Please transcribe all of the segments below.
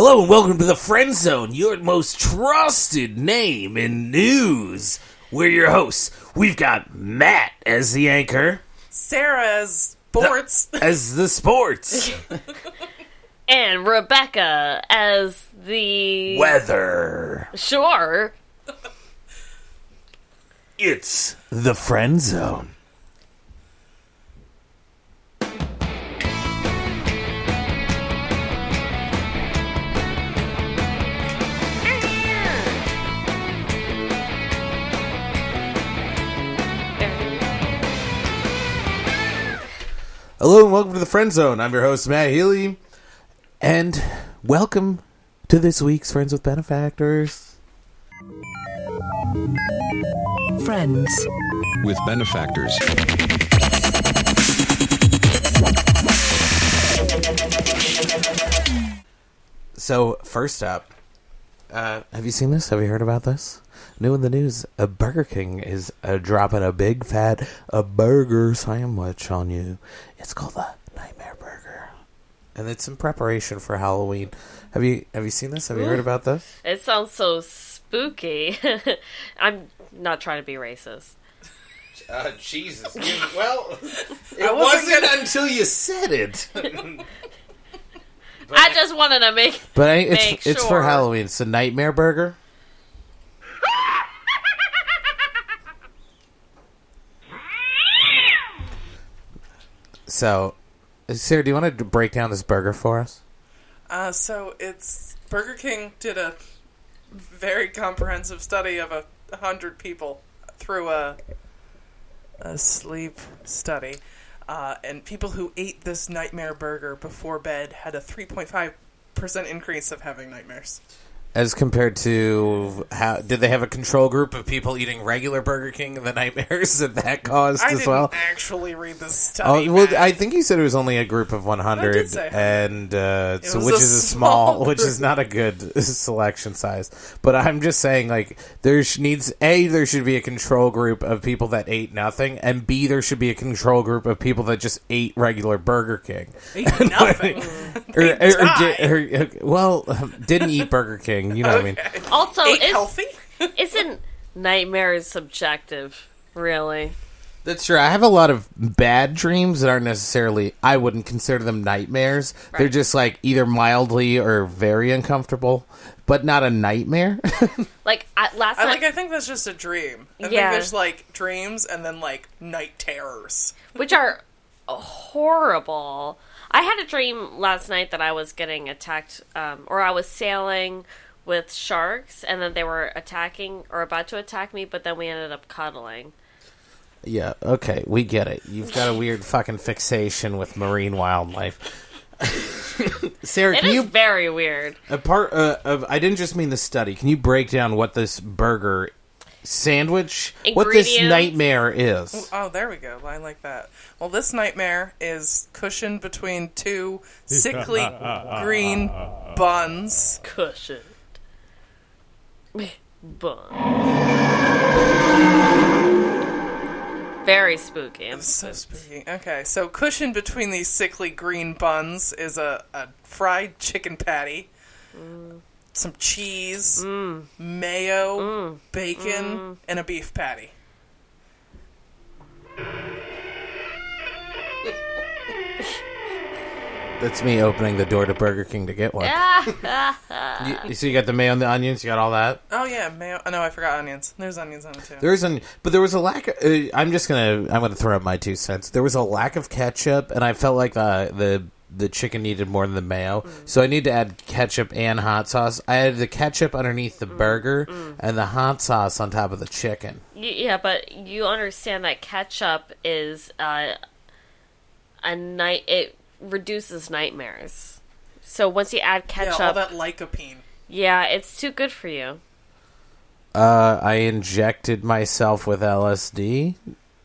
Hello and welcome to the Friend Zone, your most trusted name in news. We're your hosts. We've got Matt as the anchor, Sarah's sports. as the sports, and Rebecca as the weather. sure. It's the Friend Zone. Hello and welcome to the Friend Zone. I'm your host Matt Healy, and welcome to this week's Friends with Benefactors. Friends. with benefactors. So first up, uh, have you seen this? Have you heard about this? New in the news: a Burger King is uh, dropping a big fat a burger sandwich on you. It's called the Nightmare Burger, and it's in preparation for Halloween. Have you have you seen this? Have you heard about this? It sounds so spooky. I'm not trying to be racist. Uh, Jesus. well, it I wasn't wasn't until you said it. I just wanted to make But I, it's Make it's for. Halloween. It's a Nightmare Burger. So, Sarah, do you want to break down this burger for us? Uh, so it's Burger King did a very comprehensive study of a hundred people through a a sleep study, uh, and people who ate this nightmare burger before bed had a three point five percent increase of having nightmares. As compared to how did they have a control group of people eating regular Burger King and the nightmares that that caused I as didn't well? actually read this study. Oh well, I think you said it was only a group of one I hundred, did say and uh, so which a is a small, small which is not a good selection size. But I'm just saying, like, there needs a there should be a control group of people that ate nothing, and b there should be a control group of people that just ate regular Burger King, ate nothing. or, or- or- or- well, didn't eat Burger King. You know what I mean? also ate is, healthy. isn't nightmares subjective, really? That's true. I have a lot of bad dreams that aren't necessarily. I wouldn't consider them nightmares. They're just like either mildly or very uncomfortable, but not a nightmare. Like I, last I night, like. I think that's just a dream. I think Yeah. there's like dreams and then like night terrors. which are horrible. I had a dream last night that I was getting attacked, um, or I was sailing with sharks, and then they were attacking or about to attack me, but then we ended up cuddling. yeah. Okay, we get it. You've got a weird fucking fixation with marine wildlife. Sarah, It can is you very weird. a part uh, of? I didn't just mean the study. Can you break down what this burger sandwich, what this Ingredients. nightmare is? Oh, there we go. I like that. Well, this nightmare is cushioned between two sickly green buns. Cushioned. Bun. Very spooky. I'm So spooky. Okay, so cushioned between these sickly green buns is a, a fried chicken patty, mm. some cheese, mm. mayo, mm. bacon, and a beef patty. That's me opening the door to Burger King to get one. You- so you got the mayo and the onions. You got all that. Oh yeah, mayo. Oh, no, I forgot onions. There's onions on it too. There was an, but there was a lack. Of, uh, I'm just gonna, I'm gonna throw up my two cents. There was a lack of ketchup, and I felt like the the the chicken needed more than the mayo, so I need to add ketchup and hot sauce. I added the ketchup underneath the burger and the hot sauce on top of the chicken. Y- Yeah, but you understand that ketchup is uh, a night. It reduces nightmares. So once you add yeah, ketchup, all that lycopene. yeah, it's too good for you. Uh, I injected myself with LSD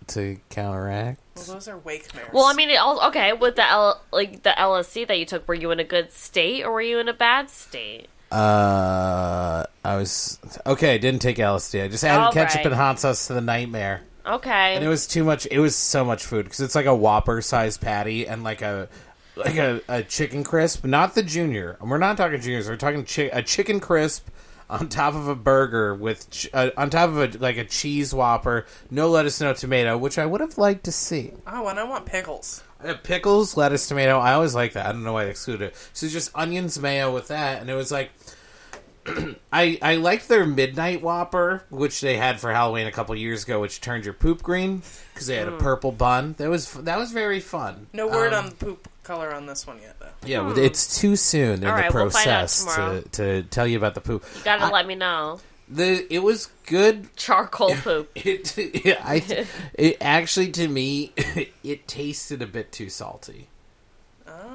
to counteract. Well, those are wake mares. Well, I mean, it all okay with the L, like the LSD that you took. Were you in a good state or were you in a bad state? Uh, I was okay. I didn't take LSD. I just added All ketchup right. and hot sauce to the nightmare. Okay, And it was too much. It was so much food because it's like a Whopper sized patty and like a like a, a chicken crisp, not the junior. We're not talking juniors. We're talking chi- a chicken crisp on top of a burger with ch- uh, on top of a like a cheese whopper, no lettuce, no tomato, which I would have liked to see. Oh, and I want pickles. Uh, pickles, lettuce, tomato. I always like that. I don't know why they excluded it. So just onions, mayo with that, and it was like. I I liked their midnight Whopper, which they had for Halloween a couple years ago, which turned your poop green because they had a purple bun. That was that was very fun. No word Um, on the poop color on this one yet, though. Yeah, but it's too soon in All the right, we'll find out process tomorrow. to, to tell you about the poop. You gotta I- let me know. The it was good. Charcoal poop. It, I, it actually to me it tasted a bit too salty.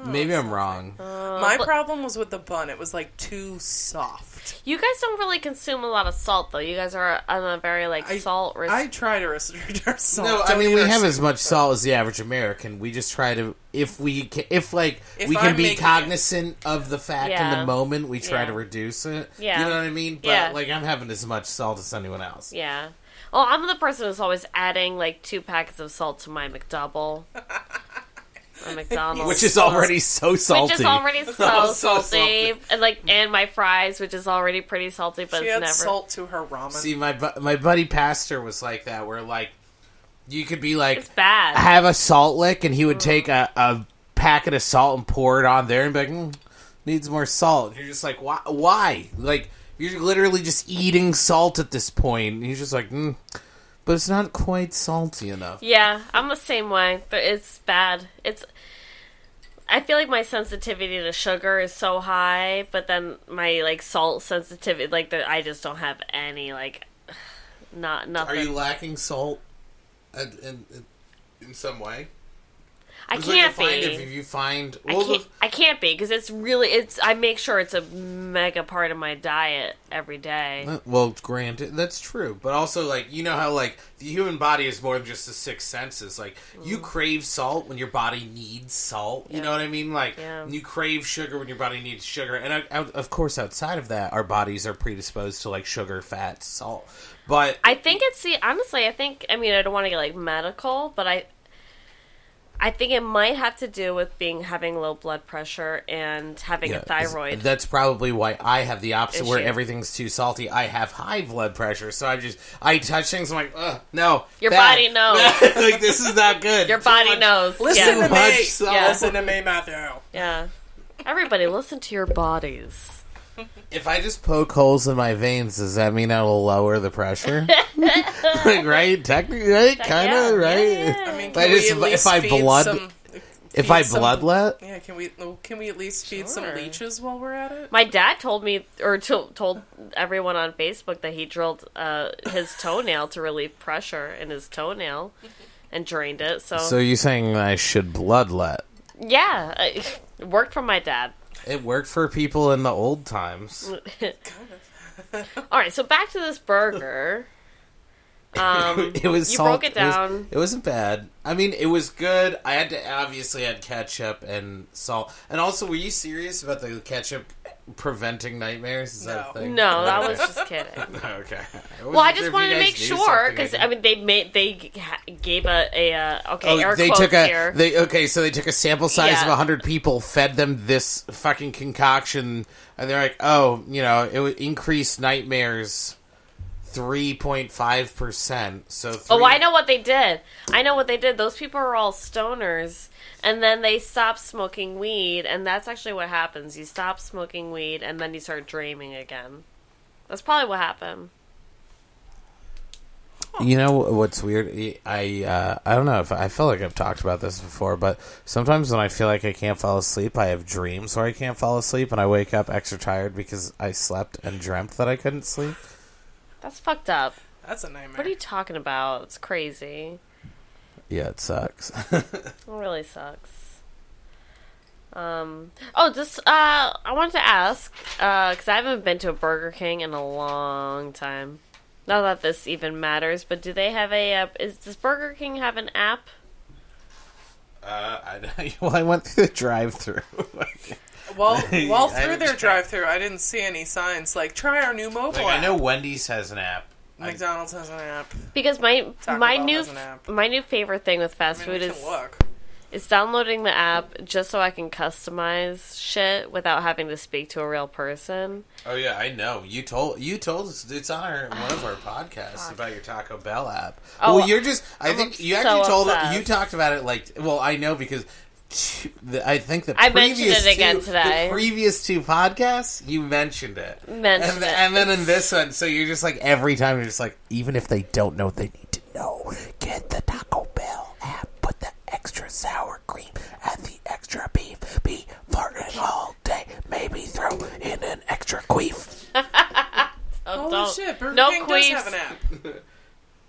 Maybe I'm wrong. My but- problem was with the bun. It was like too soft. You guys don't really consume a lot of salt, though. You guys are on a very like I, salt. Res- I try to restrict our salt. no, I mean we have as much salt as the average American. We just try to if we can, if like If we can I'm be making it- cognizant of the fact in Yeah. the moment, we try Yeah. to reduce it. Yeah. you know what I mean. But Yeah. like I'm having as much salt as anyone else. yeah. Well, I'm the person who's always adding like two packets of salt to my McDouble. My McDonald's. Which is already so salty. Which is already so, Oh, so salty. salty. and like and my fries, which is already pretty salty, but She it's had never. salt to her ramen. See, my bu- my buddy pastor was like that, where like you could be like It's bad. have a salt lick, and he would take a, a packet of salt and pour it on there, and be like, mm, needs more salt. And you're just like, why? Why? Like you're literally just eating salt at this point. And he's just like, mm, but it's not quite salty enough. Yeah, I'm the same way, but it's bad. It's. I feel like my sensitivity to sugar is so high, but then my like salt sensitivity, like the, I just don't have any like, not nothing. Are you lacking salt in, in, in some way? I can't find be. if you find I can't. the- I can't be because it's really. It's. I make sure it's a mega part of my diet every day. Well, granted, that's true, but also like you know how like the human body is more than just the six senses. Like you crave salt when your body needs salt. You Mm. Know what I mean? Like Yeah. you crave sugar when your body needs sugar, and out, of course, outside of that, our bodies are predisposed to like sugar, fat, salt. But I think it's the honestly. I think. I mean, I don't want to get like medical, but I. I think it might have to do with being having low blood pressure and having yeah, a thyroid. That's probably why I have the opposite, where everything's too salty. I have high blood pressure, so I just I touch things. I'm like, Ugh, no, Your that- body knows. like this is not good. Your Too body much- knows. Listen yeah. to me. Yeah. Listen to me, Matthew. yeah. Everybody, listen to your bodies. If I just poke holes in my veins, does that mean I will lower the pressure? like, right? Technically, right? Kind Yeah, of, right? yeah, yeah. I mean, If can I we just- at if I blood- some, If I some- bloodlet, Yeah, can we can we at least feed some leeches while we're at it? My dad told me, or to, told everyone on Facebook that he drilled uh, his toenail to relieve pressure in his toenail and drained it. So, so you're saying I should bloodlet? yeah, it worked for my dad. It worked for people in the old times. All right, so back to this burger. Um, it was you salt- broke it down. It, was, not bad. I mean, it was good. I had to obviously had ketchup and salt. And also, were you serious about the ketchup preventing nightmares? Is that a No. thing? no, that was just kidding. okay. Well, I just wanted to make sure because I mean they made they gave a a uh, okay Oh, they took a here. they okay, so they took a sample size Yeah. of hundred people, fed them this fucking concoction, and they're like, oh, you know, it would increase nightmares three point five percent. So three, Oh, I know what they did. I know what they did. Those people are all stoners, and then they stop smoking weed, and that's actually what happens. You stop smoking weed, and then you start dreaming again. That's probably what happened. You know what's weird? I uh, I don't know if I feel like I've talked about this before, but sometimes when I feel like I can't fall asleep, I have dreams where I can't fall asleep, and I wake up extra tired because I slept and dreamt that I couldn't sleep. That's fucked up. That's a nightmare. What are you talking about? It's crazy. Yeah, it sucks. It really sucks. Um. Oh, just uh, I wanted to ask uh, because I haven't been to a Burger King in a long time. Not that this even matters, but do they have a? Uh, is does Burger King have an app? uh, I, well, I went through the drive-through. Well, while I through their drive-through, I didn't see any signs like "Try our new mobile." like I know Wendy's has an app. I- McDonald's has an app. Because my Taco my Bell new has an app. my new favorite thing with fast I mean, food we is can look. is downloading the app just so I can customize shit without having to speak to a real person. Oh yeah, I know. You told you told us it's on our one of our podcasts about your Taco Bell app. Oh, well, you're just. I I'm think you so actually told obsessed. you talked about it like. Well, I know because. Two- the- I think the I mentioned previous it again two, today. The previous two podcasts, you mentioned it, Mentioned and, it. and then in this one, so you're just like every time you're just like, even if they don't know what they need to know, get the Taco Bell app, put the extra sour cream and the extra beef, be farting all day, maybe throw in an extra queef. Oh, Holy don't- shit, Burger no King queefs. does have an app.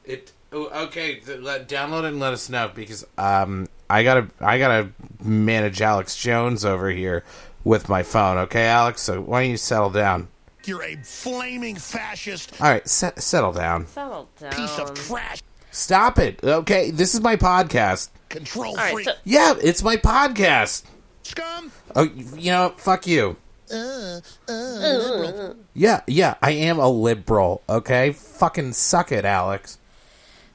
It oh, okay. th- Let, download it and let us know because um I gotta I gotta manage Alex Jones over here with my phone. Okay, Alex. So why don't you settle down? You're a flaming fascist All right, se- settle down. Settle down. piece of trash, Stop it. Okay, this is my podcast. control All right, freak, so Yeah, it's my podcast. scum. Oh, you know, fuck you. Uh, uh, yeah, yeah, I am a liberal. Okay, fucking suck it, Alex.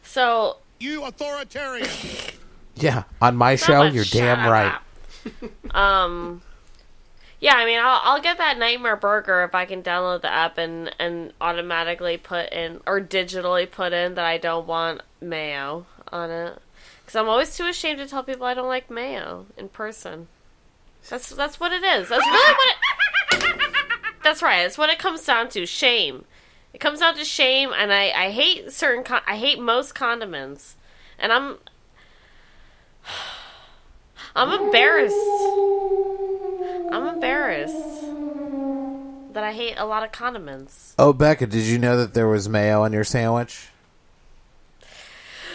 so You authoritarian. Yeah, on my show, you're damn right. um, yeah, I mean, I'll, I'll get that Nightmare Burger if I can download the app and and automatically put in or digitally put in that I don't want mayo on it. Because I'm always too ashamed to tell people I don't like mayo in person. That's that's what it is. That's really what it. That's right. That's what it comes down to. Shame. It comes down to shame, and I I hate certain. Con- I hate most condiments, and I'm I'm embarrassed. I'm embarrassed that I hate a lot of condiments. Oh, Becca, did you know that there was mayo on your sandwich?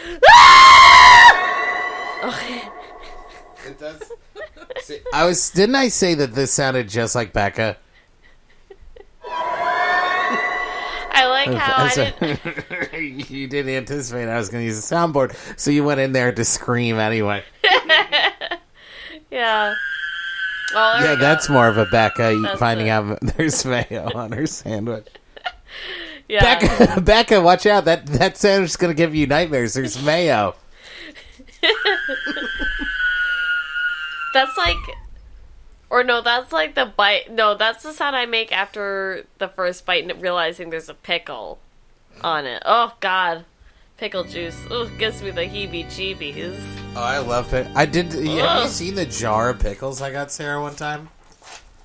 Okay. It does. See, I was. Didn't I say that this sounded just like Becca? I like how I didn't. you didn't anticipate I was going to use a soundboard, so you went in there to scream anyway. Yeah. Well, yeah, that's more of a Becca That's finding it. out there's mayo on her sandwich. yeah. Becca, Becca, watch out! That that sandwich is going to give you nightmares. There's mayo. That's like, or no, that's like the bite. No, that's the sound I make after the first bite and realizing there's a pickle on it. Oh God, pickle juice. Ooh, gives me the heebie-jeebies. Oh, I love it. I did. Yeah, have you seen the jar of pickles I got Sarah one time?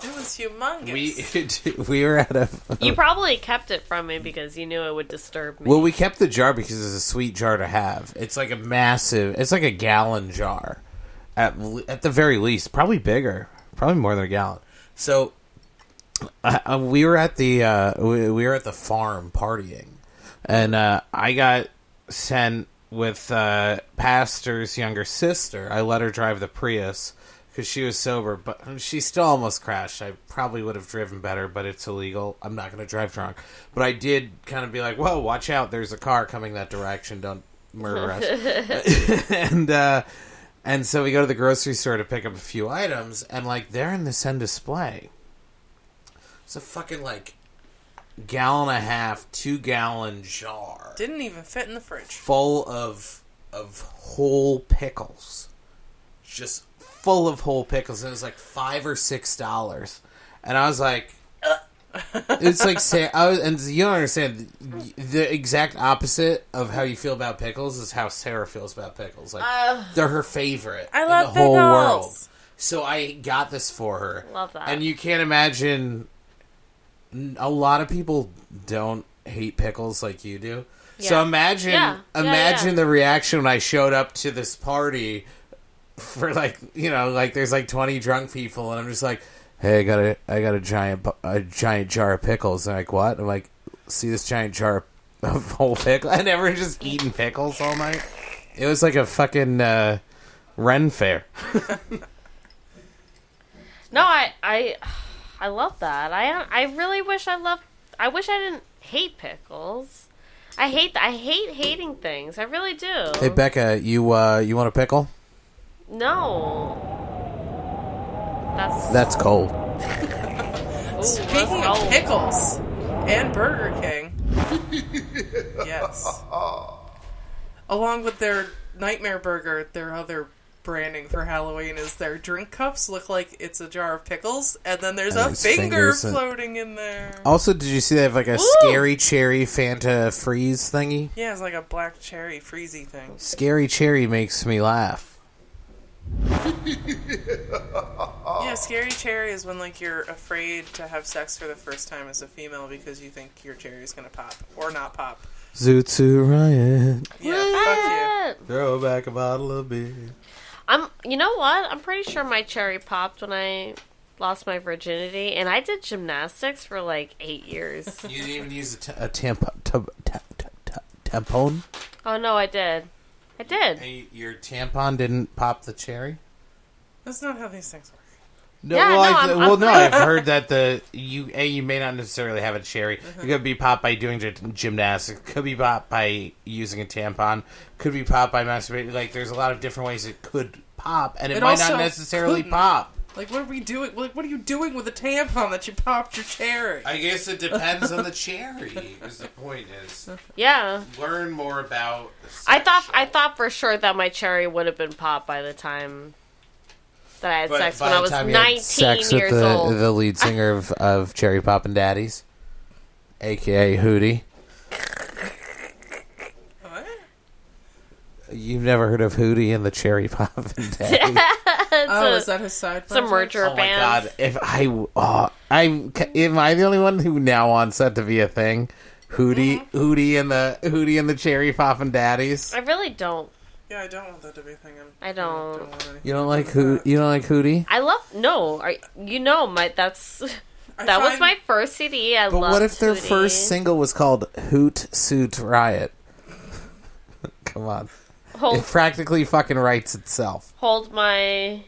It was humongous. We we were at a You probably kept it from me because you knew it would disturb me. well, we kept the jar because it's a sweet jar to have. It's like a massive. It's like a gallon jar, at at the very least, probably bigger, probably more than a gallon. So, uh, we were at the uh, we, we were at the farm partying, and uh, I got sent with uh, pastor's younger sister. I let her drive the Prius because she was sober, but she still almost crashed. I probably would have driven better, but it's illegal. I'm not going to drive drunk. But I did kind of be like, "Whoa, watch out! There's a car coming that direction. Don't murder us." and uh, and so we go to the grocery store to pick up a few items, and like they're in this end display. It's a fucking like gallon and a half, two gallon jar Didn't even fit in the fridge. full of of whole pickles, just full of whole pickles. And it was like five or six dollars, and I was like, it's like say I was, and you don't understand the exact opposite of how you feel about pickles is how Sarah feels about pickles. Like uh, they're her favorite. I in love the whole pickles. world. So I got this for her. Love that. And you can't imagine. a lot of people don't hate pickles like you do. So Yeah. imagine, Yeah. Yeah, imagine yeah. the reaction when I showed up to this party for like you know like there's like 20 drunk people and I'm just like, hey, I got a I got a giant a giant jar of pickles. And like what? I'm like, see this giant jar of whole pickle, and everyone's just eating pickles all night. It was like a fucking uh, Ren fair. No, I, I, I love that. I, I really wish I loved. I wish I didn't hate pickles. I hate. I hate hating things. I really do. Hey Becca, you uh, you want a pickle? no. That's That's cold. ooh, Speaking let's of go. pickles and Burger King, yes, along with their Nightmare Burger, their other branding for Halloween is their drink cups look like it's a jar of pickles, and then there's And a finger floating in there. Also, did you see they have like a Ooh. scary cherry Fanta freeze thingy? Yeah, it's like a black cherry freezy thing. Scary cherry makes me laugh. Yeah, scary cherry is when like you're afraid to have sex for the first time as a female because you think your cherry is gonna pop or not pop. Zoot Suit Riot. Yeah, fuck you. Throw back a bottle of beer. I'm. You know what? I'm pretty sure my cherry popped when I lost my virginity, and I did gymnastics for like eight years. You didn't even use a, t- a tamp- t- t- t- t- tampon? oh no, I did. I did. Hey, your tampon didn't pop the cherry? That's not how these things work. No, Yeah, well, no, I, I'm- well, I'm- no, I've heard that the you a you may not necessarily have a cherry. Mm-hmm. It could be popped by doing gy- gymnastics. Could be popped by using a tampon. Could be popped by masturbating. Like, there's a lot of different ways it could pop, and it, It might also not necessarily couldn't. pop. Like, what are we doing? Like, what are you doing with a tampon that you popped your cherry? I guess it depends on the cherry. Is the point is Yeah. learn more about. I thought. I thought for sure that my cherry would have been popped by the time that I had But sex when I was time you had 19 sex years with the, old. the lead singer of, of Cherry Poppin' Daddies, aka Hootie. What? You've never heard of Hootie and the Cherry Poppin' Daddies? It's Oh, a- is that his side it's a project? merger oh my band. god! If I, oh, I'm, am I the only one who now wants that to be a thing? Hootie, Mm-hmm. Hootie and the Hootie and the Cherry Poppin' Daddies. I really don't. Yeah, I don't want that to be a thing. I'm, I don't. want anything You don't like do with Hoot? You don't like Hootie? I love no. Are, you know my that's I that was my first CD. I But loved what if their Hootie. first single was called Hoot Suit Riot? Come on, it practically fucking writes itself. hold my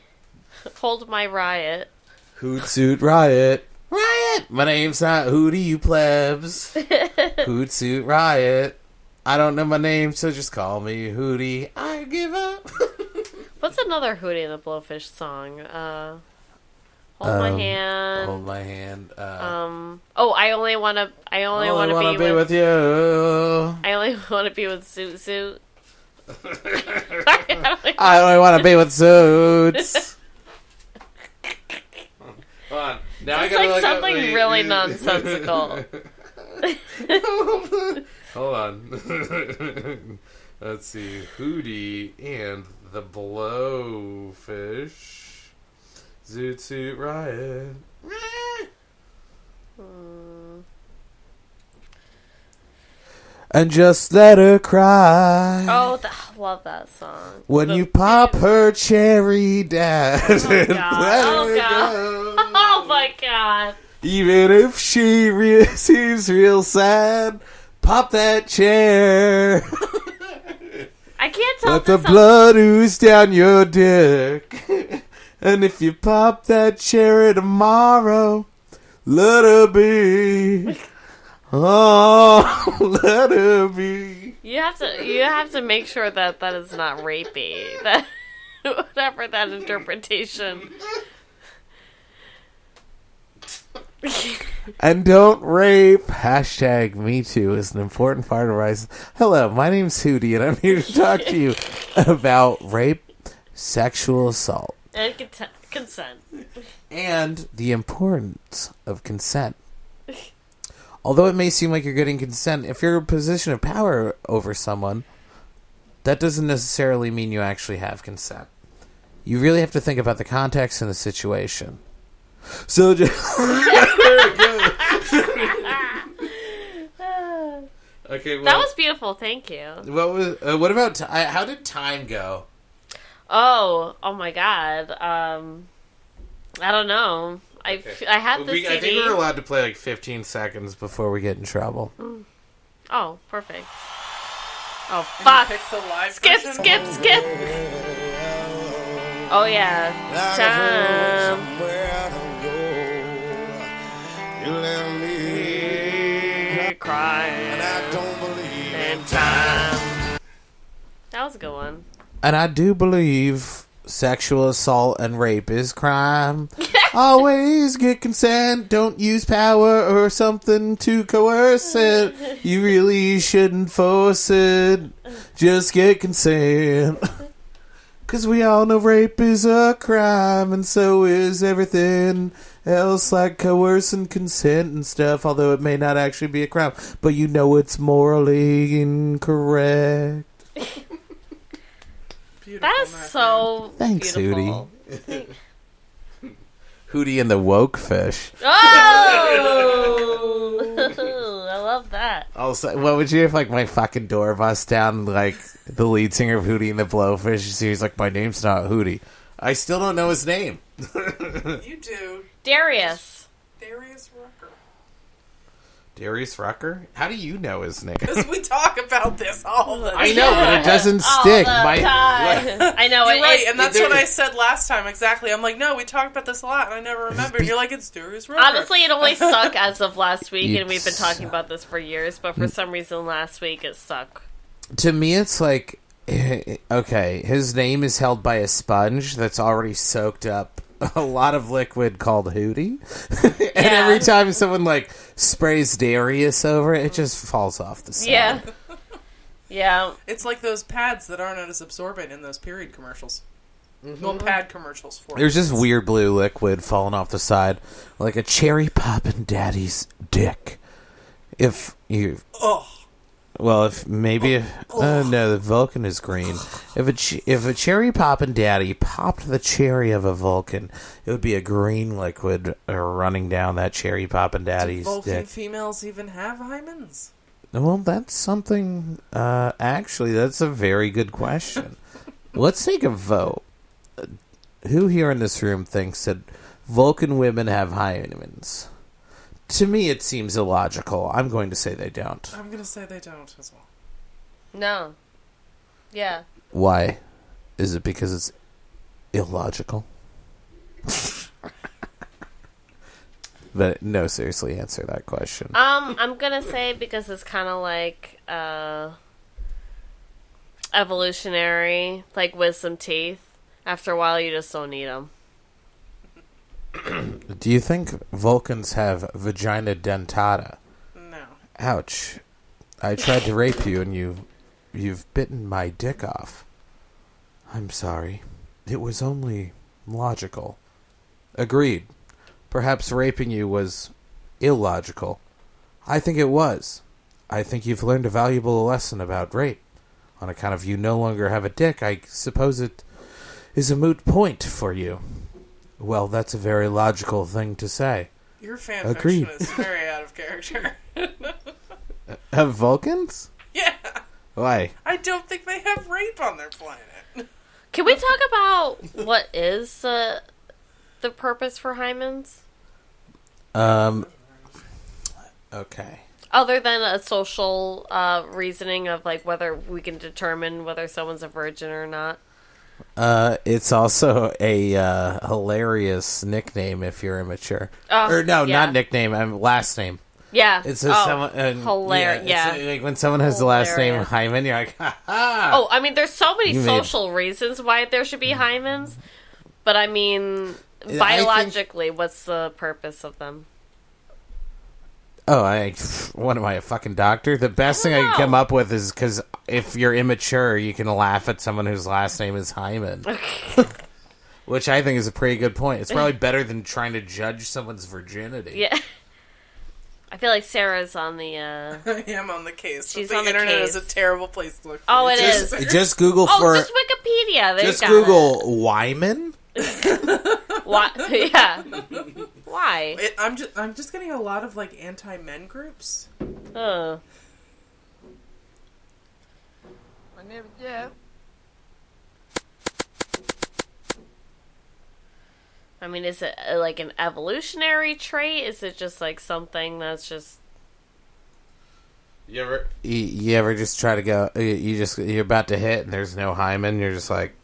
hold my riot? Hoot Suit Riot. Riot! My name's not Hootie, you plebs. Hoot Suit Riot. I don't know my name, so just call me Hootie. I give up. What's another Hootie and the Blowfish song? Uh, hold my Um, hand. Hold my hand. Uh, um. Oh, I only want to. I only I want to wanna be, be with. with you. I only want to be with Suit Suit. I only want to be with suits. Hold on. Now It's like something really nonsensical. Hold on. Let's see. Hootie and the Blowfish. Zoot Suit Riot. And just let her cry. Oh, th- love that song. When The- you pop her cherry down. Oh, let Oh, her God. go. Oh my god. Even if she re- seems real sad, pop that chair. I can't tell Let the song- blood ooze down your dick. and if you pop that cherry tomorrow, let her be. Oh, let her be. You have to you have to make sure that that is not rapey. That whatever that interpretation. And don't rape. Hashtag me too is an important part of Rise. Hello, my name's Hootie, and I'm here to talk to you about rape, sexual assault, and consent. and the importance of consent. Although it may seem like you're getting consent, if you're in a position of power over someone, that doesn't necessarily mean you actually have consent. You really have to think about the context and the situation. So just okay. Well, That was beautiful. Thank you. what was uh, what about ti how did time go? Oh, oh my god. Um, I don't know. I Okay. I had the We- I think we're allowed to play like 15 seconds before we get in trouble. Oh, perfect. Oh You fuck! Pick the live Skip, version? skip, skip. Oh yeah, time. Crying in time. That was a good one. And I do believe sexual assault and rape is crime. Always get consent. Don't use power or something to coerce it. You really shouldn't force it. Just get consent. Cause we all know rape is a crime, and so is everything else, like coercing consent, and stuff. Although it may not actually be a crime, but you know it's morally incorrect. Beautiful. That is Matthew. so Thanks, beautiful. Hootie and the woke fish. Oh, I love that. Also, what would you if like my fucking door bust down? Like the lead singer of Hootie and the Blowfish. He's like, my name's not Hootie. I still don't know his name. You do. Darius. Darius Rucker. Darius Rucker. How do you know his name? Because we talk about this all the time. I know, but it doesn't All stick. the My time. I know You're it, right, it- and that's what I said last time. Exactly. I'm like, no, we talked about this a lot, and I never remembered. You're like, it's Darius Rucker. honestly, it only stuck as of last week, and we've been It's- talking about this for years. But Mm. for some reason, last week it stuck. to me, it's like eh, okay. His name is held by a sponge that's already soaked up a lot of liquid called Hootie, and every time someone like sprays Darius over it, it just falls off the side. Yeah, yeah. It's like those pads that aren't as absorbent in those period commercials. Mm-hmm. Well, pad commercials for There's just weird blue liquid falling off the side, like a cherry poppin' daddy's dick. If you, Oh, well, if maybe, if, uh, no, the Vulcan is green. If a ch- if a cherry poppin' daddy popped the cherry of a Vulcan, it would be a green liquid uh, running down that cherry poppin' do daddy's Vulcan dick. females even have hymens? Well, that's something. Uh, actually, that's a very good question. Let's take a vote. Who here in this room thinks that Vulcan women have hymens? To me, it seems illogical. I'm going to say they don't. I'm gonna say they don't as well. No. Yeah. Why? Is it because it's illogical? but no, seriously, answer that question. Um, I'm gonna say because it's kind of like uh, evolutionary, like wisdom teeth. After a while, you just don't need them. Do you think Vulcans have vagina dentata? No. Ouch. I tried to rape you and you you've bitten my dick off. I'm sorry. It was only logical. Agreed. Perhaps raping you was illogical. I think it was. I think you've learned a valuable lesson about rape. On account of you no longer have a dick, I suppose it is a moot point for you. Well, that's a very logical thing to say. Your fan Agreed. fiction is very out of character. Have Vulcans? yeah. Why? I don't think they have rape on their planet. Can we talk about what is the the purpose for hymens, Um. Okay. other than a social uh, reasoning of like whether we can determine whether someone's a virgin or not? Uh, it's also a uh, hilarious nickname if you're immature. Oh, or no, yeah. not nickname. I'm last name. Yeah, It's a oh, someone. Uh, hilarious. Yeah, uh, like when someone has the last name Hilarious. Hyman, you're like, ha ha. Oh, I mean, there's so many You made- social reasons why there should be hymens, but I mean, think- biologically, what's the purpose of them? Oh, I. What am I, a fucking doctor? The best thing I can know. come up with is because if you're immature, you can laugh at someone whose last name is Hyman. Which I think is a pretty good point. It's probably better than trying to judge someone's virginity. Yeah. I feel like Sarah's on the. uh I am on the case. She's the on the internet case. is a terrible place to look. For Oh, these it things. is. Just Google Oh, for. just Wikipedia. They Just got Google Wyman. It. Why? yeah. Why? It, I'm just I'm just getting a lot of like anti men groups. Uh. My name is Jeff. I mean, is it uh, like an evolutionary trait? Is it just like something that's just You ever? You, you ever just try to go? You, you just you're about to hit, and there's no hymen. You're just like,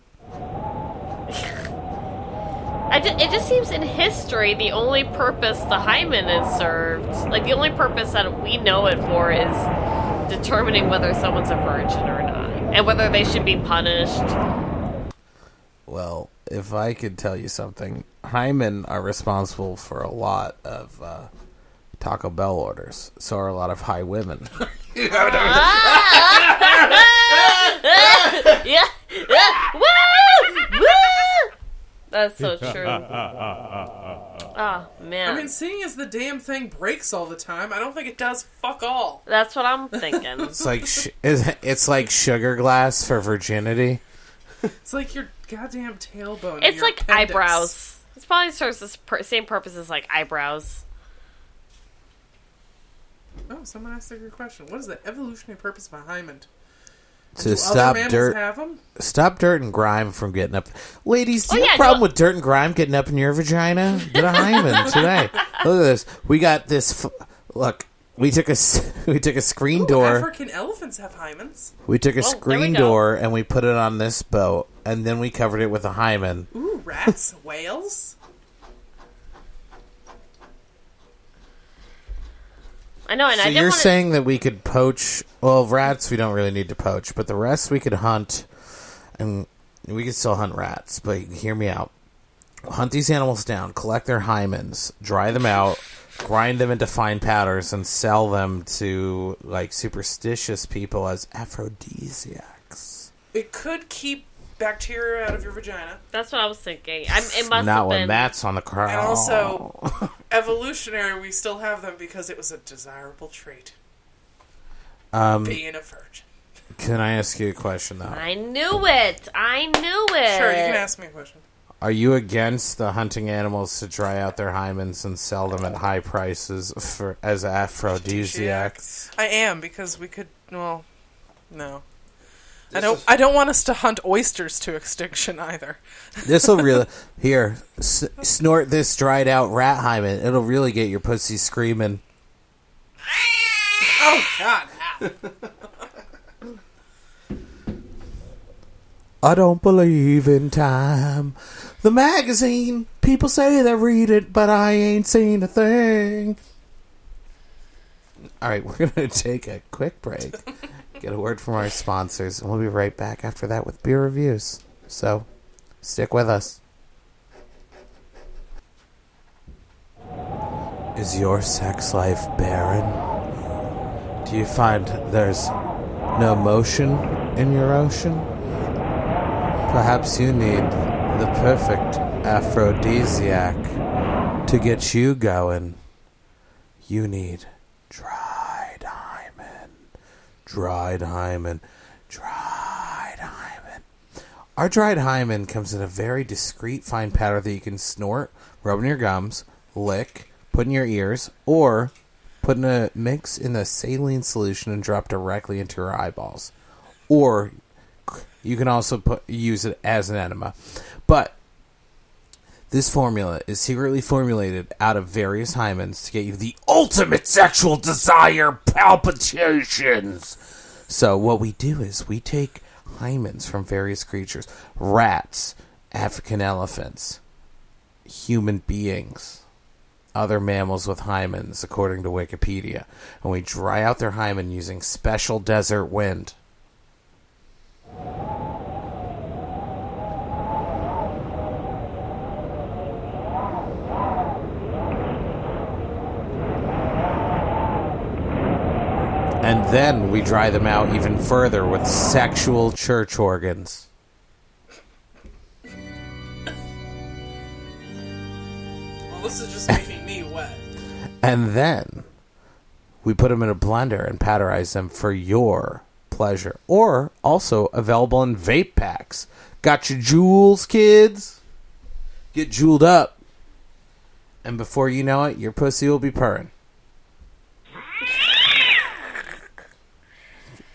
I ju- it just seems in history the only purpose the hymen is served, like the only purpose that we know it for is determining whether someone's a virgin or not, and whether they should be punished. well, if I could tell you something, hymen are responsible for a lot of uh, Taco Bell orders. So are a lot of high women. yeah, yeah, woo! That's so true. oh man, I mean, seeing as the damn thing breaks all the time, I don't think it does fuck all. that's what I'm thinking. It's like sh- it's it's like sugar glass for virginity. It's like your goddamn tailbone. it's your like appendix. eyebrows. It probably serves the pur- same purpose as like eyebrows. Oh, someone asked a good question. What is the evolutionary purpose of a hymen? To Do stop dirt, have them? stop dirt and grime from getting up. Ladies, do Oh, you have a problem no- with dirt and grime getting up in your vagina? Get a hymen today. Look at this. We got this. F- look, we took a we took a screen Ooh, door. African elephants have hymens. We took a Well, screen door and we put it on this boat, and then we covered it with a hymen. Ooh, rats, whales. I know, and I So didn't you're want saying that we could poach? Well, rats we don't really need to poach, but the rest we could hunt, and we could still hunt rats. But hear me out: hunt these animals down, collect their hymens, dry them out, grind them into fine powders, and sell them to like superstitious people as aphrodisiacs. It could keep bacteria out of your vagina. That's what I was thinking. I'm, it must Not have when been. Matt's on the crowd. And also, evolutionary, we still have them because it was a desirable trait. um, Being a virgin. can I ask you a question though? I knew it. I knew it. Sure, you can ask me a question. Are you against the hunting animals to dry out their hymens and sell them at high prices for as aphrodisiacs? I am because we could. Well, no. I don't. I don't want us to hunt oysters to extinction either. This will really here s- snort this dried out rat hymen. It'll really get your pussy screaming. Oh God! I don't believe in time. The magazine, people say they read it, but I ain't seen a thing. All right, we're going to take a quick break, get a word from our sponsors, and we'll be right back after that with beer reviews. So, stick with us. Is your sex life barren? Do you find there's no motion in your ocean? Perhaps you need the perfect aphrodisiac to get you going. You need hymen, dried hymen, dried hymen. Our dried hymen comes in a very discreet fine powder that you can snort, rub in your gums, lick, put in your ears, or put in a mix in a saline solution and drop directly into your eyeballs. Or you can also put use it as an enema. But this formula is secretly formulated out of various hymens to get you the ultimate sexual desire palpitations. So what we do is we take hymens from various creatures, rats, African elephants, human beings, other mammals with hymens, according to Wikipedia, and we dry out their hymen using special desert wind. And then we dry them out even further with sexual church organs. Well, this is just making me wet. And then we put them in a blender and powderize them for your pleasure. Or also available in vape packs. Got your jewels, kids? Get jeweled up. And before you know it, your pussy will be purring.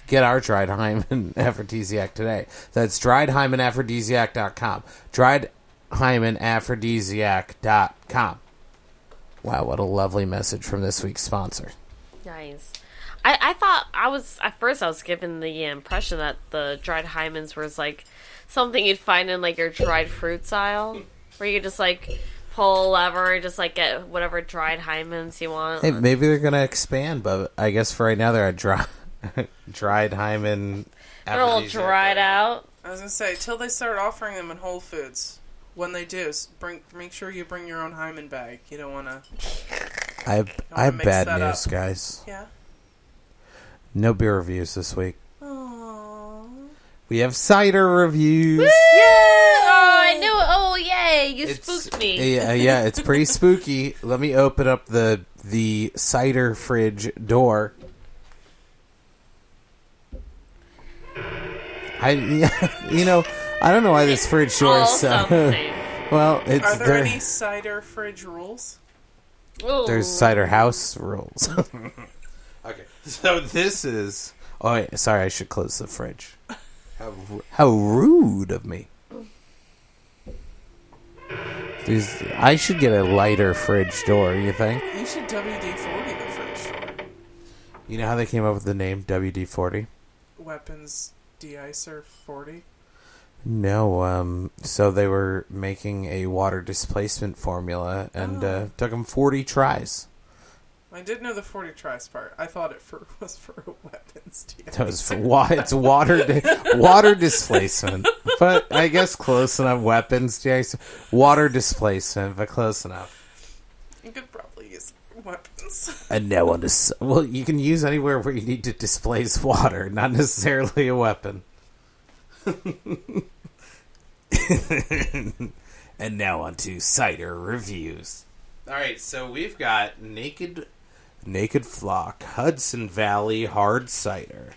Get our dried hymen aphrodisiac today. That's driedhymenaphrodisiac.com. Driedhymenaphrodisiac.com. Wow, what a lovely message from this week's sponsor. Nice. I, I thought I was at first I was given the impression that the dried hymens was like something you'd find in like your dried fruits aisle, where you could just like pull a lever and just like get whatever dried hymens you want. Hey, maybe they're gonna expand, but I guess for right now they're a dry, dried hymen. They're all dried out. I was gonna say till they start offering them in Whole Foods. When they do, bring make sure you bring your own hymen bag. You don't want to. I have, I have bad news, up. guys. Yeah. No beer reviews this week. Aww. We have cider reviews. Yeah! Oh, I knew it. Oh, yay! you It's- spooked me. Yeah, yeah, it's pretty spooky. Let me open up the the cider fridge door. I, you know, I don't know why this fridge door All is uh, so. the same. Well, it's Are there there- any cider fridge rules? Ooh. There's cider house rules. okay, so this is. Oh, wait, sorry, I should close the fridge. How, how rude of me. These, I should get a lighter fridge door. You think? You should WD forty the fridge door. You know how they came up with the name WD forty? Weapons de-icer forty. No, um, so they were making a water displacement formula, and uh, took them forty tries. I did know the forty tries part. I thought it for was for weapons de-icer. That was for wa- it's water di- water displacement, but I guess close enough. Weapons, Jason. Water displacement, but close enough. You could probably use weapons. And now on this, well, you can use anywhere where you need to displace water, not necessarily a weapon. and now on to cider reviews. All right, so we've got Naked Naked Flock Hudson Valley Hard Cider.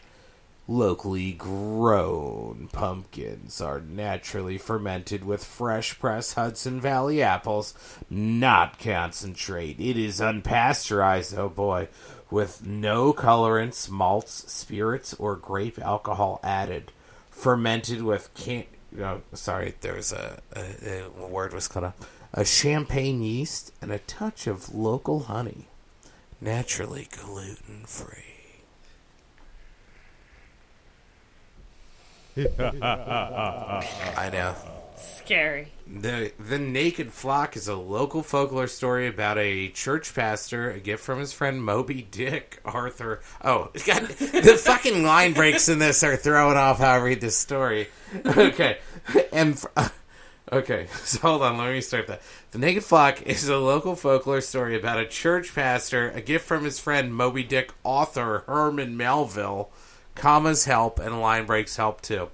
Locally grown pumpkins are naturally fermented with fresh pressed Hudson Valley apples, not concentrate. It is unpasteurized, oh boy, with no colorants, malts, spirits, or grape alcohol added. Fermented with can. Oh, sorry, there was a, a, a word was cut off. A champagne yeast and a touch of local honey. Naturally gluten free. I know. Scary. The the Naked Flock is a local folklore story about a church pastor, a gift from his friend Moby Dick Arthur. Oh, God, the fucking line breaks in this are throwing off how I read this story. Okay, and fr- okay, so hold on, let me start that. The Naked Flock is a local folklore story about a church pastor, a gift from his friend Moby Dick author Herman Melville, commas help, and line breaks help too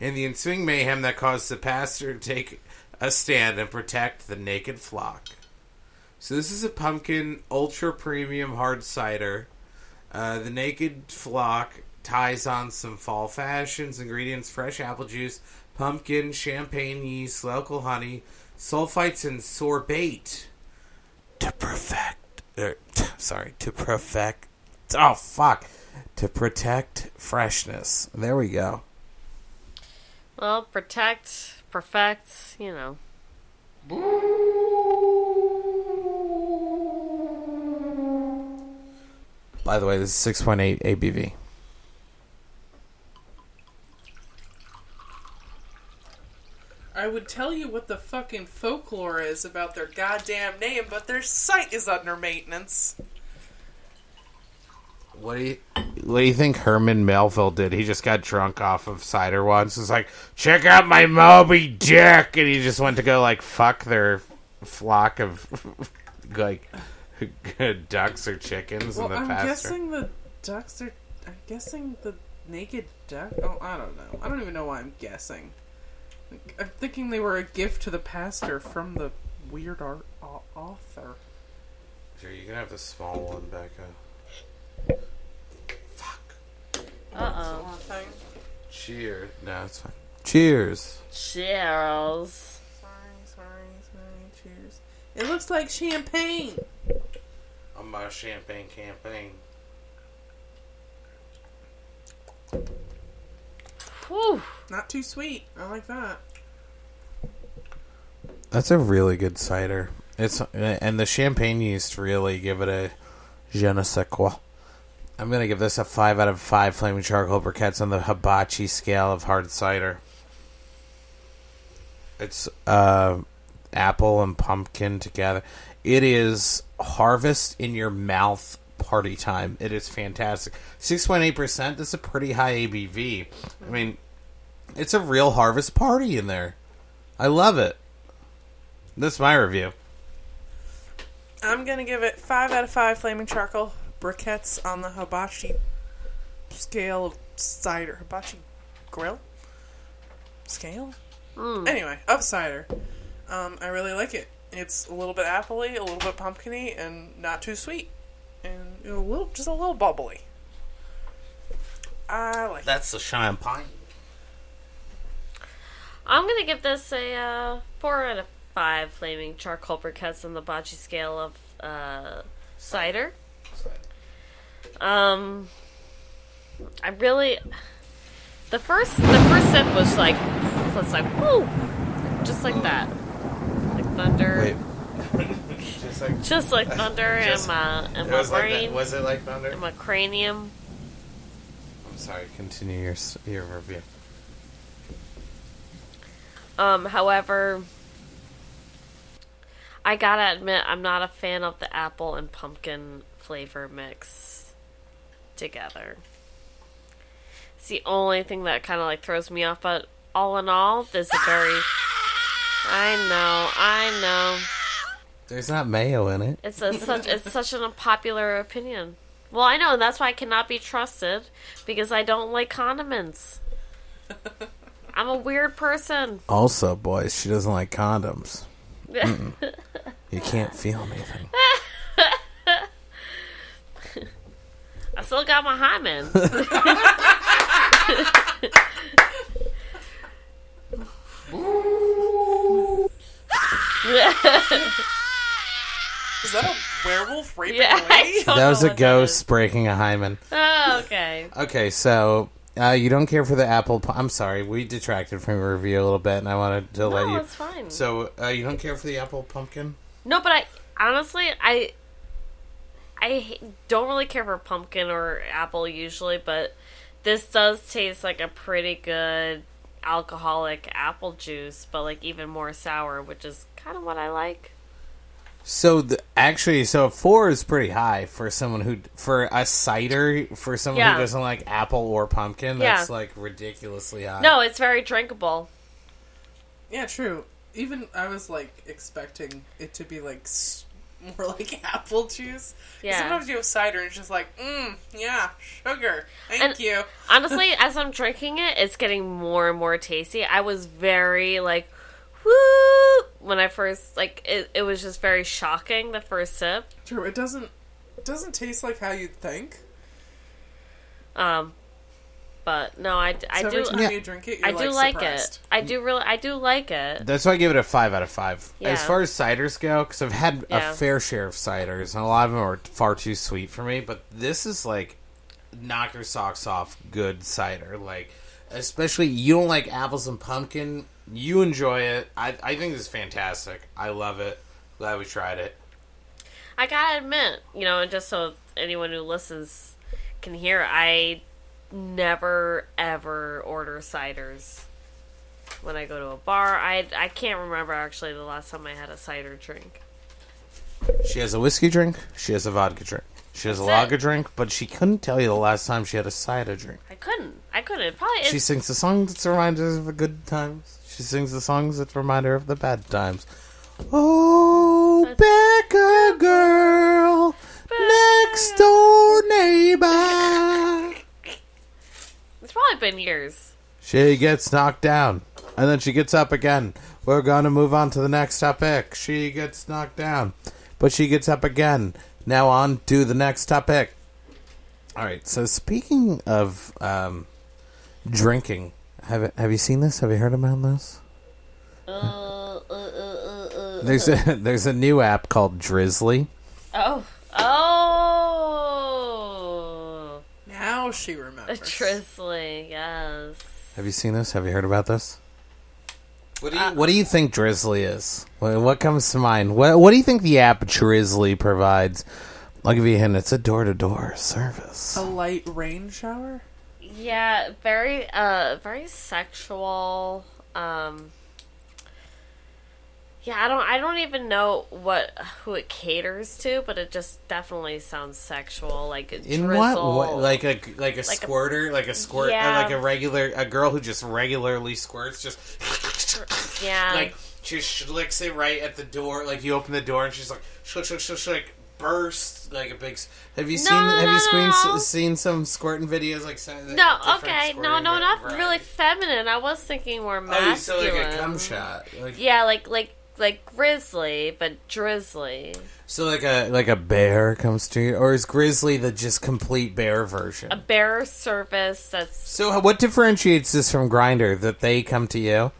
in the ensuing mayhem that caused the pastor to take a stand and protect the naked flock. So this is a pumpkin ultra premium hard cider. Uh, the naked flock ties on some fall fashions, ingredients, fresh apple juice, pumpkin, champagne yeast, local honey, sulfites, and sorbate to perfect. Er, sorry, to perfect. Oh fuck! To protect freshness. There we go. Well, protect, perfect, you know. By the way, this is 6.8 ABV. I would tell you what the fucking folklore is about their goddamn name, but their site is under maintenance. What do you What do you think Herman Melville did? He just got drunk off of cider once. It's like, check out my Moby Dick, and he just went to go like fuck their flock of like ducks or chickens Well, in the past. I'm pasture. guessing the ducks are. I'm guessing the naked duck. Oh, I don't know. I don't even know why I'm guessing. I'm thinking they were a gift to the pastor from the weird art au- author. Here, you can have the small one, Becca. Fuck. Uh oh. Thing. Cheers. No, it's fine. Cheers. Cheers. Sorry, sorry, sorry. Cheers. It looks like champagne. On my champagne campaign. Whew. Not too sweet. I like that. That's a really good cider. It's and the champagne yeast really give it a je ne sais quoi. I'm gonna give this a five out of five flaming charcoal briquettes on the hibachi scale of hard cider. It's uh, apple and pumpkin together. It is harvest in your mouth party time. It is fantastic. Six point eight percent. That's a pretty high ABV. I mean, it's a real harvest party in there. I love it. That's my review. I'm gonna give it five out of five flaming charcoal briquettes on the hibachi scale of cider. Hibachi grill scale. Anyway, of cider. Um, I really like it. It's a little bit appley, a little bit pumpkiny, and not too sweet, and a little, just a little bubbly. I like. it. That's the champagne. I'm gonna give this a uh, four out of five flaming charcoal briquettes on the bocce scale of uh, cider. Um, I really the first the first sip was like was like whoo, just like that, like thunder, Wait. Just like just like thunder Just- in my in it my was brain, that. Was it like thunder? in my cranium. I'm sorry. Continue your your review. Um, however, I gotta admit, I'm not a fan of the apple and pumpkin flavor mix together. It's the only thing that kind of like throws me off, but all in all, this is a very. I know, I know. There's not mayo in it. It's a, such it's such an unpopular opinion. Well, I know, and that's why I cannot be trusted because I don't like condiments. I'm a weird person. Also, boys, she doesn't like condoms. You can't feel anything. I still got my hymen. Is that a werewolf raping yeah, a I lady? That was a ghost breaking a hymen. Oh, okay. Okay, so uh, you don't care for the apple. Pu- I'm sorry, we detracted from your review a little bit, and I wanted to let No, you. it's fine. So uh, you don't care for the apple pumpkin? No, but I honestly I I h- don't really care for pumpkin or apple usually, but this does taste like a pretty good alcoholic apple juice, but like even more sour, which is kind of what I like. So the, actually, so four is pretty high for someone who for a cider for someone Yeah. who doesn't like apple or pumpkin. Yeah. That's like ridiculously high. No, it's very drinkable. Yeah, true. Even I was like expecting it to be like s- more like apple juice. Yeah. Sometimes you have cider and it's just like, mmm, yeah, sugar. Thank And- you. Honestly, as I'm drinking it, it's getting more and more tasty. I was very like, woo, when I first like it. It was just very shocking the first sip. True. It doesn't. It doesn't taste like how you'd think. Um, but no, I, I So do. every time Yeah. you drink it, you're I do like surprised. it. I do really. I do like it. That's why I give it a five out of five. Yeah. As far as ciders go, because I've had Yeah. a fair share of ciders, and a lot of them are far too sweet for me. But this is like knock your socks off, good cider. Like, especially you don't like apples and pumpkin, you enjoy it. I I think this is fantastic. I love it. Glad we tried it. I gotta admit, you know, and just so anyone who listens can hear, I never ever order ciders when I go to a bar. I I can't remember actually the last time I had a cider drink. She has a whiskey drink. She has a vodka drink. She has a That's it. lager drink, but she couldn't tell you the last time she had a cider drink. I couldn't. I couldn't. It probably She sings the songs that remind her of the good times. She sings the songs that remind her of the bad times. Oh, Becca girl, next door neighbor. Probably been years. She gets knocked down, and then she gets up again. We're gonna move on to the next topic. She gets knocked down, but she gets up again. Now on to the next topic. All right. So speaking of um, drinking, have have you seen this? Have you heard about this? Uh, uh, uh, uh, uh. There's a there's a new app called Drizly. Oh. Oh. Now she A remembers. drizzly. Yes. Have you seen this? Have you heard about this? What do you What do you think Drizly is? What, what comes to mind? What What do you think the app Drizly provides? I'll give you a hint. It's a door to door service. A light rain shower. Yeah, very uh very sexual. Um Yeah, I don't I don't even know what who it caters to, but it just definitely sounds sexual like a In drizzle. what, what? Like a like a Like a- squirter, like a squirt, Yeah. like a regular a girl who just regularly squirts, just yeah. like she schlicks it right at the door. Like you open the door and she's like schlick schlick schlick schlick bursts like a big. Have you No, seen no, Have no, you seen no. seen some squirting videos like some- no, okay. No, no, not varieties? really feminine. I was thinking more masculine. Oh, said like a cum shot. Like, Yeah, like like like grizzly, but drizzly. So like a like a bear comes to you, or is Grizzly the just complete bear version? A bear service that's So what differentiates this from Grindr? That they come to you?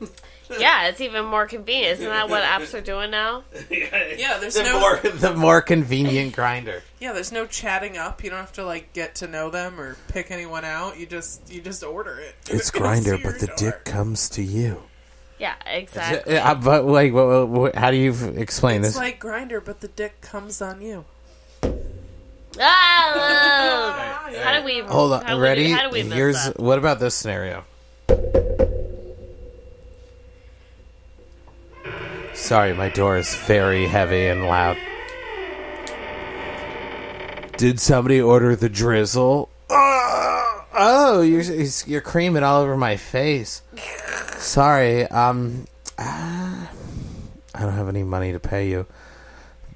yeah, it's even more convenient. Isn't that what apps are doing now? Yeah, there's The no more the more convenient Grindr. yeah, there's no chatting up. You don't have to like get to know them or pick anyone out. You just you just order it. It's to Grindr, but the door. dick comes to you. Yeah, exactly. Uh, but like, what, what, how do you f- explain It's this? It's like Grindr, but the dick comes on you. Ah! How do we? Hold on, how do we- ready? how do we Here's that? what about this scenario? Sorry, my door is very heavy and loud. Did somebody order the drizzle? Oh, oh you're you're creaming all over my face. Sorry, um, ah, I don't have any money to pay you,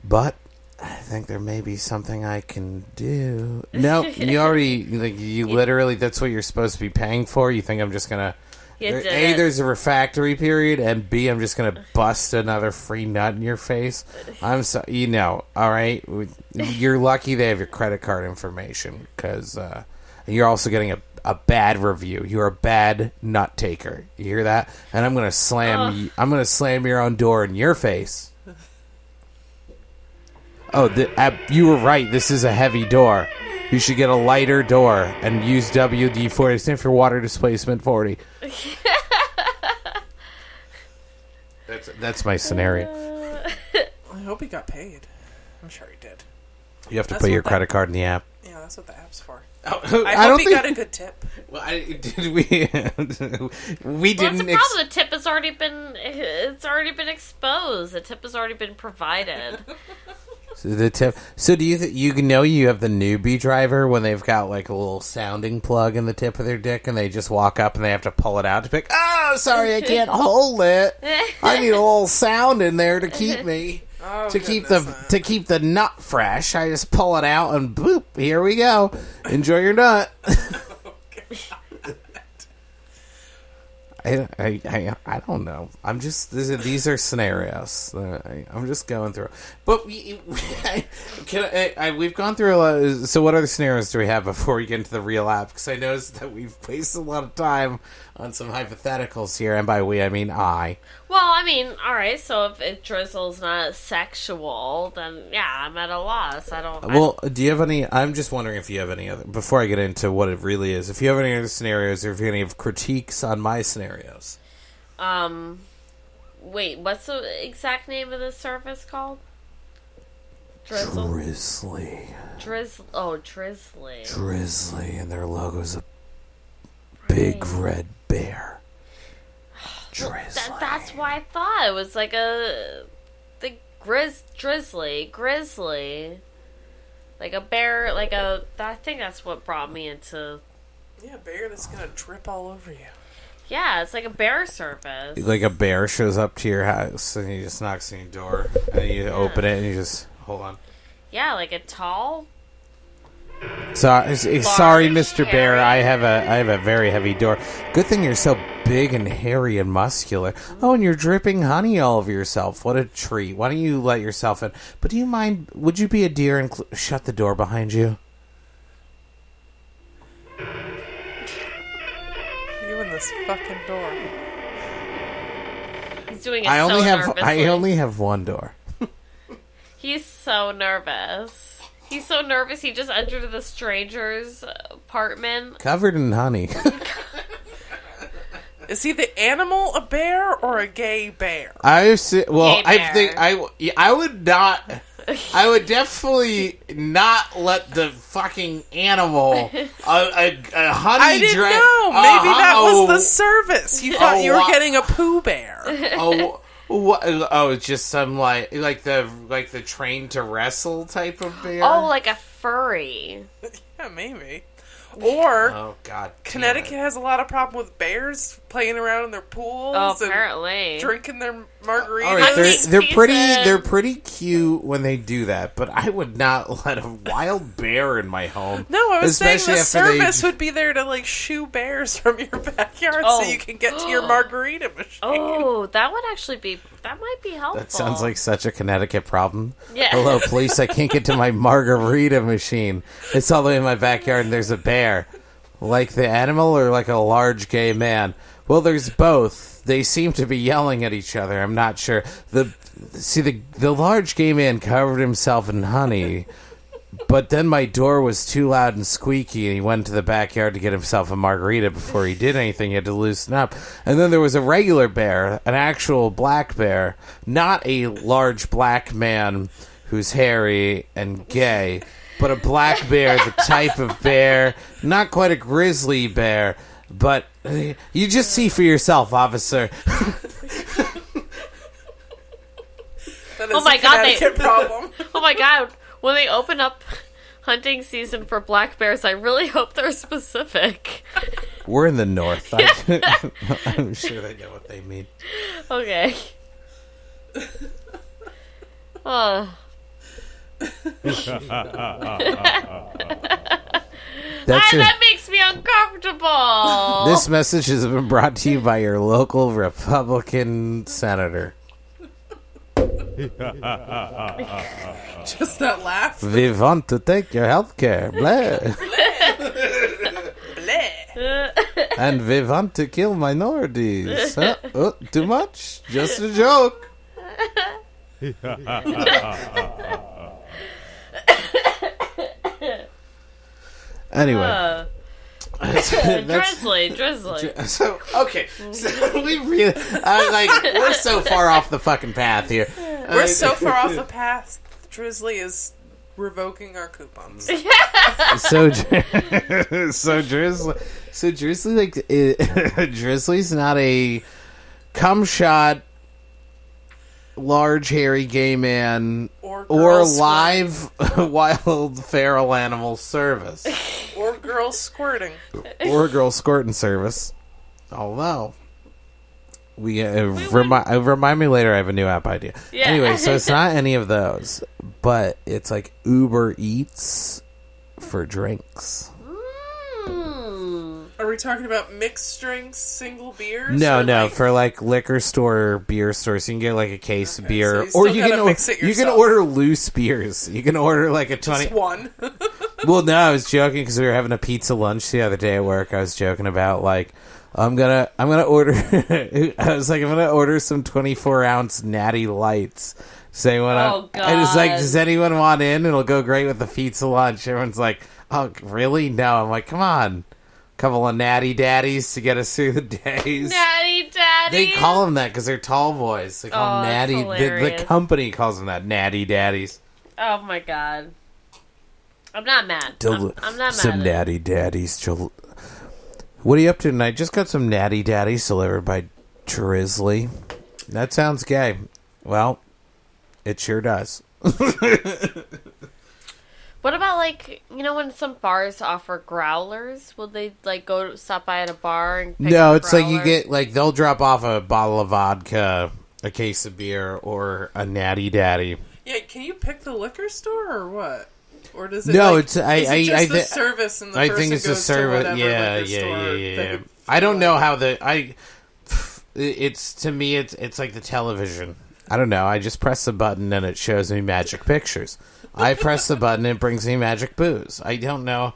but I think there may be something I can do. No, you already like you literally. That's what you're supposed to be paying for. You think I'm just gonna? You There- a, there's a refractory period, and B, I'm just gonna bust another free nut in your face. I'm so you know. All right, you're lucky they have your credit card information because uh, you're also getting a. A bad review. You're a bad nut taker. You hear that? And I'm gonna slam. You, I'm gonna slam your own door in your face. Oh, the, uh, you were right. This is a heavy door. You should get a lighter door and use WD forty. Stand for water displacement forty. that's that's my scenario. I hope he got paid. I'm sure he did. You have to That's put your what that- credit card in the app. Yeah, that's what the app's for. I, I, hope don't he think got a good tip. Well, I, did we. we Well, that's didn't. the ex- problem. The tip has already been it's already been exposed. The tip has already been provided. So the tip. So do you th- you know you have the newbie driver when they've got like a little sounding plug in the tip of their dick and they just walk up and they have to pull it out to pick. Oh, sorry, I can't hold it. I need a little sound in there to keep me. Oh, to keep the to keep the nut fresh, I just pull it out and boop. Here we go. Enjoy your nut. Oh, I, I, I, don't know. I'm just these are, these are scenarios. I, I'm just going through. But we, I, I, we've gone through a lot. So what other scenarios do we have before we get into the real app? Because I noticed that we've wasted a lot of time on some hypotheticals here, and by we I mean I. well, I mean, all right. So if, if drizzle's not sexual, then yeah, I'm at a loss. I don't. I Well, do you have any? I'm just wondering if you have any other. Before I get into what it really is, if you have any other scenarios, or if you have any critiques on my scenarios. Um, wait, what's the exact name of the service called? Drizzle, Drizly, drizzle. Oh, drizzly. Drizly, and their logo's a big red bear. Drizly. That, that's why I thought it was like a the grizz drizzly grizzly, like a bear, like a. I think that's what brought me into. Yeah, bear that's gonna drip all over you. Yeah, it's like a bear service. like a bear shows up to your house and he just knocks on your door and you open it and you just hold on. Yeah, like a tall. Sorry, sorry, Mr. Bear. I have a I have a very heavy door. Good thing you're so big and hairy and muscular. Oh, and you're dripping honey all over yourself. What a treat. Why don't you let yourself in? But do you mind? Would you be a dear and cl- shut the door behind you? You in this fucking door. He's doing it I only so have nervously. I only have one door. He's so nervous. He's so nervous. He just entered the stranger's apartment. Covered in honey. Is he the animal a bear or a gay bear? I see, well, Gay I bear. think I I would not. I would definitely not let the fucking animal a, a, a honey I didn't dra- know. Maybe Uh, that oh, was the service. You thought Oh, you were wha- getting a poo bear. oh, what, oh, just some like like the like the train to wrestle type of bear. Oh, like a furry. yeah, maybe. Or oh God, Connecticut it. has a lot of problem with bears playing around in their pools Oh, and apparently. drinking their margaritas. All right, they're they're pretty they're pretty cute when they do that, but I would not let a wild bear in my home. no, I was saying the after they- service would be there to like shoo bears from your backyard Oh. so you oh. can get to your margarita machine. Oh, that would actually be that might be helpful. That sounds like such a Connecticut problem. Yeah. Hello, police. I can't get to my margarita machine. It's all the way in my backyard, and there's a bear. Like the animal, or like a large gay man? Well, there's both. They seem to be yelling at each other. I'm not sure. The see the the large gay man covered himself in honey. But then my door was too loud and squeaky, and he went to the backyard to get himself a margarita before he did anything. He had to loosen up. And then there was a regular bear, an actual black bear, not a large black man who's hairy and gay, but a black bear, the type of bear, not quite a grizzly bear, but uh, you just see for yourself, officer. Oh my God, they- Connecticut problem. Oh my god, when they open up hunting season for black bears, I really hope they're specific. We're in the north. I, I'm sure they know what they mean. Okay. Uh, That's your, that makes me uncomfortable. This message has been brought to you by your local Republican senator. Just that laugh. We want to take your health care. Blah. Bleh. And we want to kill minorities. Huh? Oh, too much? Just a joke. anyway. Uh, drizzly, drizzly. So okay, so we really, I'm like, we're so far off the fucking path here. We're so far off the path. Drizly is revoking our coupons. so so drizzly so drizzly like i- drizzly's not a cum shot large hairy gay man Or or live wild feral animal service Or girls squirting. or girl squirting service although we uh, remi- uh, remind me later. I have a new app idea. Yeah. Anyway, so it's not any of those, but it's like Uber Eats for drinks. Are we talking about mixed drinks, single beers? No, no, like- for like liquor store, beer stores, you can get like a case of beer, you or you can mix it you can order loose beers. You can order like a twenty. just one. Well, no, I was joking because we were having a pizza lunch the other day at work. I was joking about like I'm gonna I'm gonna order. I was like I'm gonna order some 24 ounce Natty Lights. Saying what? Oh, I, I was like, does anyone want in? It'll go great with the pizza lunch. Everyone's like, oh, really? No. I'm like, come on, couple of Natty Daddies to get us through the days. Daddy, daddy. They call them that because they're tall boys. They call Oh, them natty. The, the company calls them that, natty daddies. Oh my god. I'm not mad. Del- I'm, I'm not mad. some natty daddies. Jul- What are you up to tonight? Just got some natty daddies delivered by Drizly. That sounds gay. Well, it sure does. What about like you know when some bars offer growlers? Will they like go stop by at a bar and pick no, a it's like you get like they'll drop off a bottle of vodka, a case of beer, or a natty daddy. yeah, can you pick the liquor store or what? Or does it? No, like, it's- I- is it I- just I the thi- service and the I person think it's goes a service. To whatever Yeah, liquor yeah, store yeah, yeah, yeah. I don't know how the I. It's to me, it's it's like the television. I don't know. I just press the button and it shows me magic pictures. I press the button it brings me magic booze. I don't know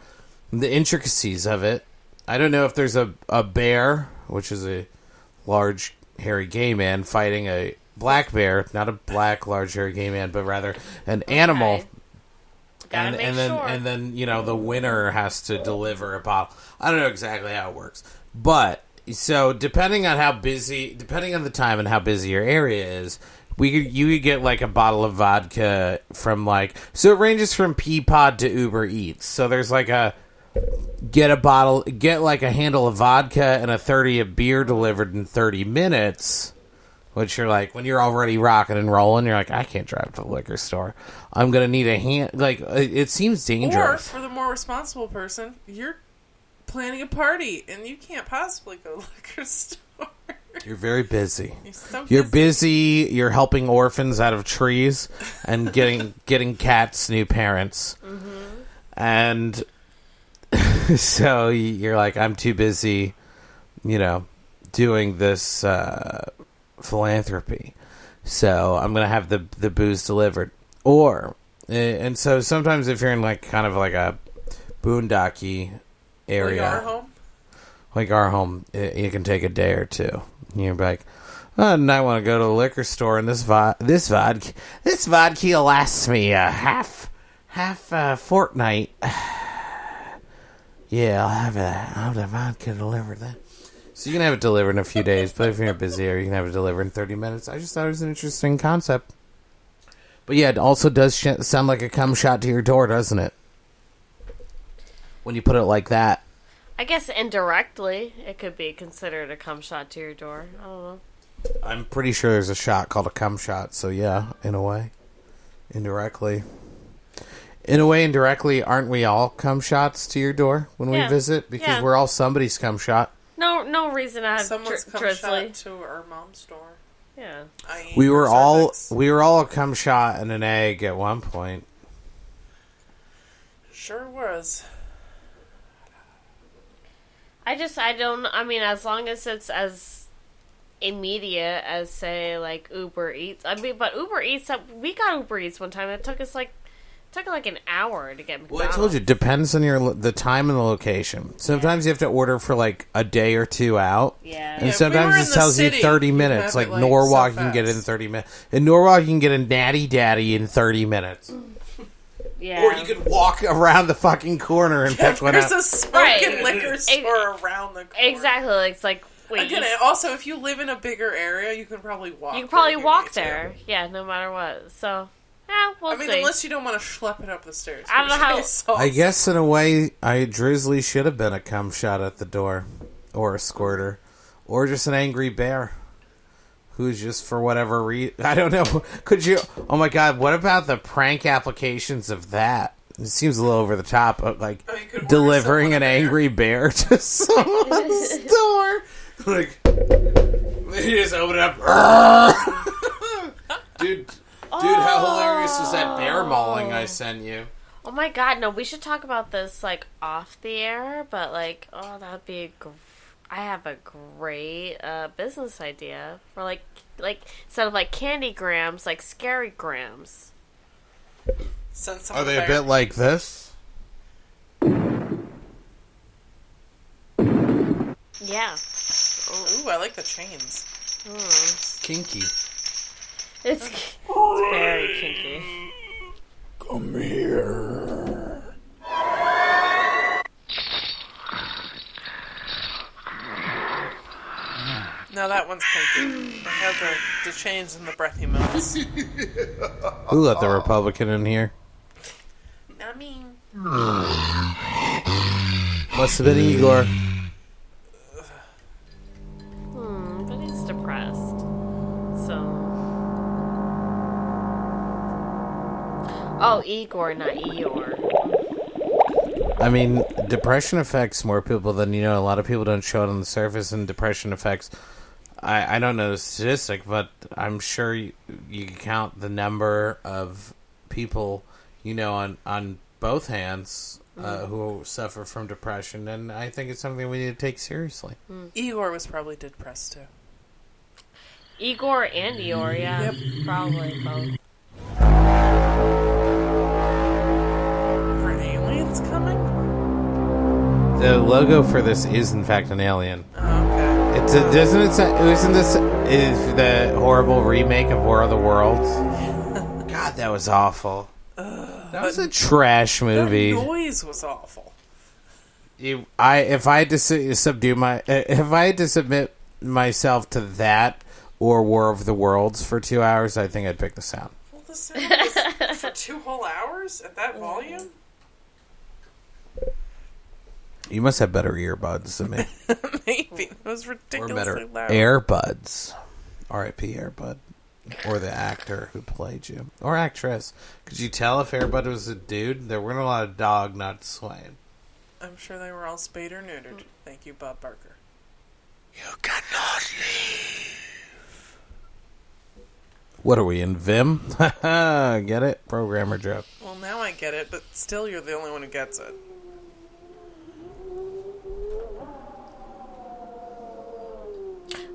the intricacies of it. I don't know if there's a a bear, which is a large hairy gay man fighting a black bear, not a black large hairy gay man, but rather an animal Okay. And, and then sure. and then you know the winner has to deliver a bottle. I don't know exactly how it works, but so depending on how busy, depending on the time and how busy your area is, we could you could get like a bottle of vodka from like so it ranges from Peapod to Uber Eats. So there's like a get a bottle, get like a handle of vodka and a thirty of beer delivered in thirty minutes. Which you're like when you're already rocking and rolling, you're like, I can't drive to the liquor store. I'm gonna need a hand. Like it, seems Or dangerous. for the more responsible person, you're planning a party and you can't possibly go to the liquor store. You're very busy. You're so You're busy. You're helping orphans out of trees and getting getting cats new parents. And so you're like, I'm too busy, you know, doing this uh, philanthropy. So I'm gonna have the the booze delivered, or and so sometimes if you're in like kind of like a boondocky Like area, our home. like our home, it, it can take a day or two. You're like, oh, and I want to go to the liquor store, and this vo- this vodka this vodka lasts me a half half a fortnight. yeah, I'll have a I'll have the vodka delivered then. So you can have it delivered in a few days, but if you're busy, or you can have it delivered in 30 minutes. I just thought it was an interesting concept. But yeah, it also does sh- sound like a cum shot to your door, doesn't it? When you put it like that. I guess indirectly it could be considered a cum shot to your door. I don't know. I'm pretty sure there's a shot called a cum shot, so yeah, in a way. Indirectly. In a way, indirectly, aren't we all cum shots to your door when we visit? Because Yeah. we're all somebody's cum shot. No, no reason to have Someone's dri- come drizzly. shot to our mom's door. Yeah. I We were all cervix. we were all a cum shot and an egg at one point. Sure was. I just I don't I mean as long as it's as immediate as say like Uber Eats. I mean but Uber Eats uh, we got Uber Eats one time. It took us like took like an hour to get Well, I told you, it depends on your the time and the location. Sometimes you have to order for like a day or two out. Yeah. And Yeah, if we sometimes it tells city, you 30 minutes. Like, it, like, Norwalk, so you can get it in 30 minutes. In Norwalk, you can get a natty daddy in 30 minutes. Yeah. Or you could walk around the fucking corner and pick one There's up. a smoking Right. liquor store around the corner. Exactly. It's like wait, Again, you, also, if you live in a bigger area, you can probably walk. you can probably where walk need to. there. Yeah, no matter what. So, yeah, we'll I mean, see. unless you don't want to schlep it up the stairs. I don't know which how- is also- I guess in a way, I Drizly should have been a cum shot at the door, or a squirter, or just an angry bear, who's just for whatever reason. I don't know. Could you? Oh my god! What about the prank applications of that? It seems a little over the top, but like Oh, you could order delivering an angry bear to someone's door. Like they just open it up. dude, dude, how hilarious was that bear mauling I oh. sent you? Oh my god, no, we should talk about this like off the air, but like, oh, that'd be I have a great uh, business idea for like like instead of like candy grams, like scary grams. Are someone they a bit like this? Yeah. Ooh, I like the chains. Kinky. It's, it's very kinky. Come here. That one's kinky. I have the, the chains and the breathy moans. Who let the Republican in here? I mean, Must have been Igor. Hmm, but he's depressed. So. Oh, Igor, not Eeyore. I mean, depression affects more people than you know. A lot of people don't show it on the surface, and depression affects. I, I don't know the statistic, but I'm sure you, you can count the number of people you know on on both hands uh, who suffer from depression, and I think it's something we need to take seriously. Igor was probably depressed too. Igor and Eeyore, yeah. Probably both. Are aliens coming? The logo for this is in fact an alien. Oh, okay. It's a, doesn't it? Say, isn't this is the horrible remake of War of the Worlds? God, that was awful. that was a trash That movie. noise was awful. You- I if I had to su- subdue my uh, if I had to submit myself to that or War of the Worlds for two hours, I think I'd pick the sound. Well, the sound was for two whole hours at that volume. Mm. You must have better earbuds than me, Maybe those was or ridiculously better loud. earbuds. R.I.P. Air Bud, or the actor who played you, or actress. Could you tell if Air Bud was a dude? There weren't a lot of dog, not swaying. I'm sure they were all spayed or neutered. Thank you, Bob Barker. You cannot leave. What are we in Vim? Get it? Programmer joke. Well, now I get it, but still, you're the only one who gets it.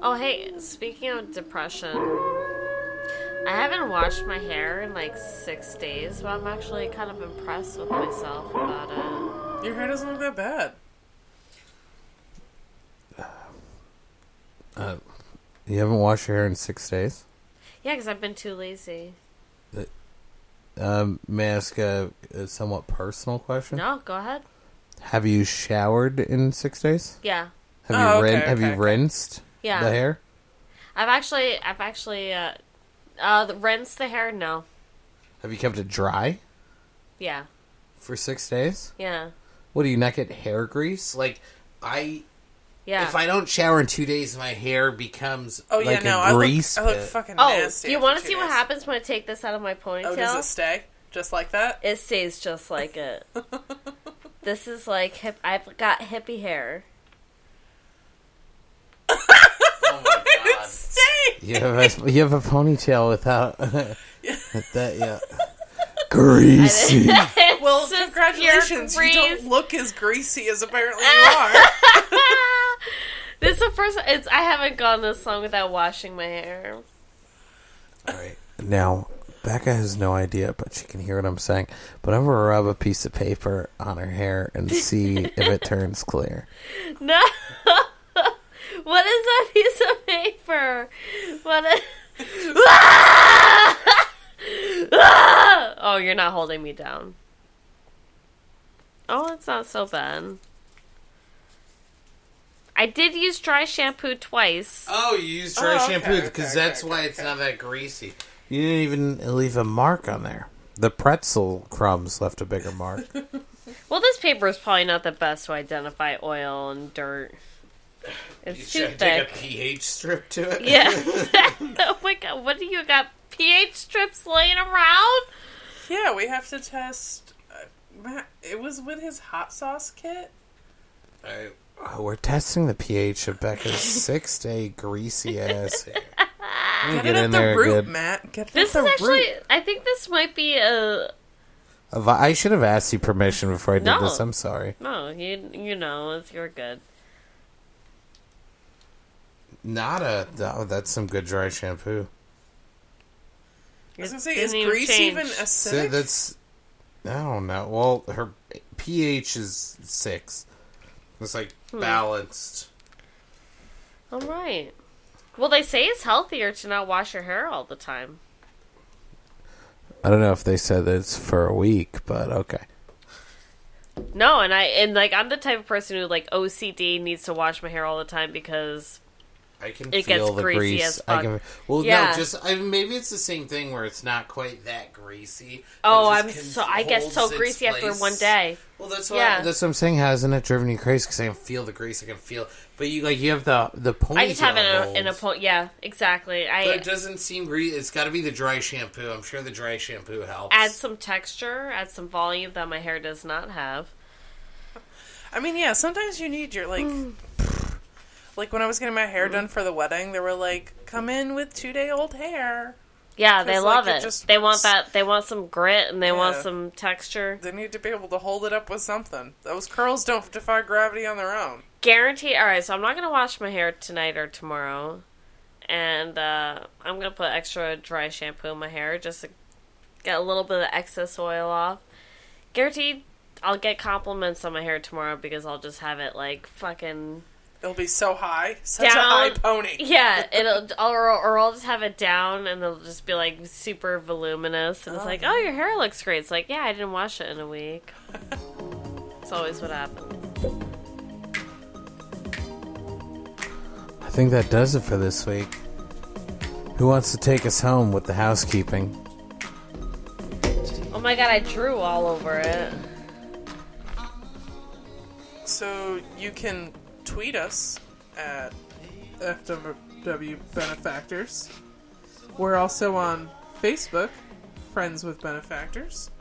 Oh, hey, speaking of depression, I haven't washed my hair in like six days, but I'm actually kind of impressed with myself about it. Your hair doesn't look that bad. You haven't washed your hair in six days? Yeah, because I've been too lazy. Um, may I ask a, a somewhat personal question? No, go ahead. Have you showered in six days? Yeah, Have Oh, you rin- okay, Have okay, you okay. rinsed yeah. the hair? I've actually, I've actually, uh, uh, the- rinsed the hair. No, Have you kept it dry yeah, for six days? yeah, What do you not get hair grease? Like I, yeah. if I don't shower in two days, my hair becomes Oh yeah, no, a I look, grease. I look pit. fucking oh, nasty. do you want to two see what happens when I take this out of my ponytail? Oh, does it stay just like that? It stays just like it. this is like hip. I've got hippie hair. my god! Stay. You have a, you have a ponytail without that. Yeah, greasy. Well, just congratulations. pure You don't look as greasy as apparently you are. this is the first. It's I haven't gone this long without washing my hair. All right. Now, Becca has no idea, but she can hear what I'm saying. But I'm gonna rub a piece of paper on her hair and see if it turns clear. No. What is that piece of paper? What is? oh, you're not holding me down. Oh, it's not so bad. I did use dry shampoo twice. Oh, you used dry Oh, okay, shampoo, because okay, that's okay, why okay, it's not that greasy. You didn't even leave a mark on there. The pretzel crumbs left a bigger mark. Well, this paper is probably not the best to identify oil and dirt. It's too thick. Take a pH strip to it. Yeah. oh my god, what do you got? pH strips laying around? yeah, we have to test. Uh, Matt, it was with his hot sauce kit. Alright, oh, we're testing the pH of Becca's six day greasy ass hair. Let me Get, get it in at the there root, good. Matt. Get This is the actually, root. I think this might be a. If I I should have asked you permission before I did No. this. I'm sorry. No, you you know, it's you're good. Not a. Oh, that's some good dry shampoo. I was It gonna say, is even grease change. even So acidic? that's. I don't know. Well, her pH is six. It's like Hmm. balanced. All right. Well, they say it's healthier to not wash your hair all the time. I don't know if they said it's for a week, but okay. No, and I and like I'm the type of person who like OCD needs to wash my hair all the time because I can It feel gets the greasy grease. as I can. Well, Yeah. no, just I, maybe it's the same thing where it's not quite that greasy. oh, I'm so I get so its greasy after one day. Well, that's what Yeah. that's what I'm saying. Hasn't it driven you crazy? Because I can feel the grease. I can feel. But you like you have the the ponytail. I just have it in a, in a holds. po- yeah, exactly. But it doesn't seem greasy. It's got to be the dry shampoo. I'm sure the dry shampoo helps. add some texture, add some volume that my hair does not have. I mean, yeah, sometimes you need your, like. Mm. Like when I was getting my hair done for the wedding, they were like, "Come in with two day old hair." Yeah, they love like, it it. they want that. They want some grit and they want some texture. They need to be able to hold it up with something. Those curls don't defy gravity on their own. Guaranteed. All right, so I'm not gonna wash my hair tonight or tomorrow, and uh, I'm gonna put extra dry shampoo in my hair just to get a little bit of excess oil off. Guaranteed, I'll get compliments on my hair tomorrow because I'll just have it like fucking It'll be so high, such Down. a high pony. yeah. It'll or or I'll just have it down and it'll just be like super voluminous and it's like oh, oh your hair looks great. It's like yeah I didn't wash it in a week. It's always what happens. I think that does it for this week. Who wants to take us home with the housekeeping? Oh my god, I drew all over it. So you can tweet us at FW Benefactors. We're also on Facebook, Friends with Benefactors.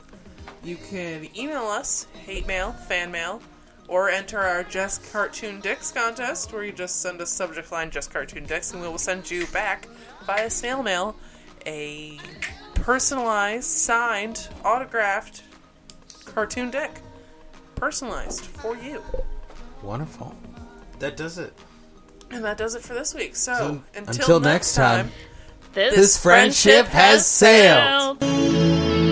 You can email us, hate mail, fan mail, or enter our Just Cartoon Dicks contest, where you just send us subject line Just Cartoon Dicks, and we will send you back via snail mail a personalized, signed, autographed cartoon dick. Personalized for you. Wonderful. That does it. And that does it for this week. So, So, until, until next next time, time This, This friendship has sailed. sailed.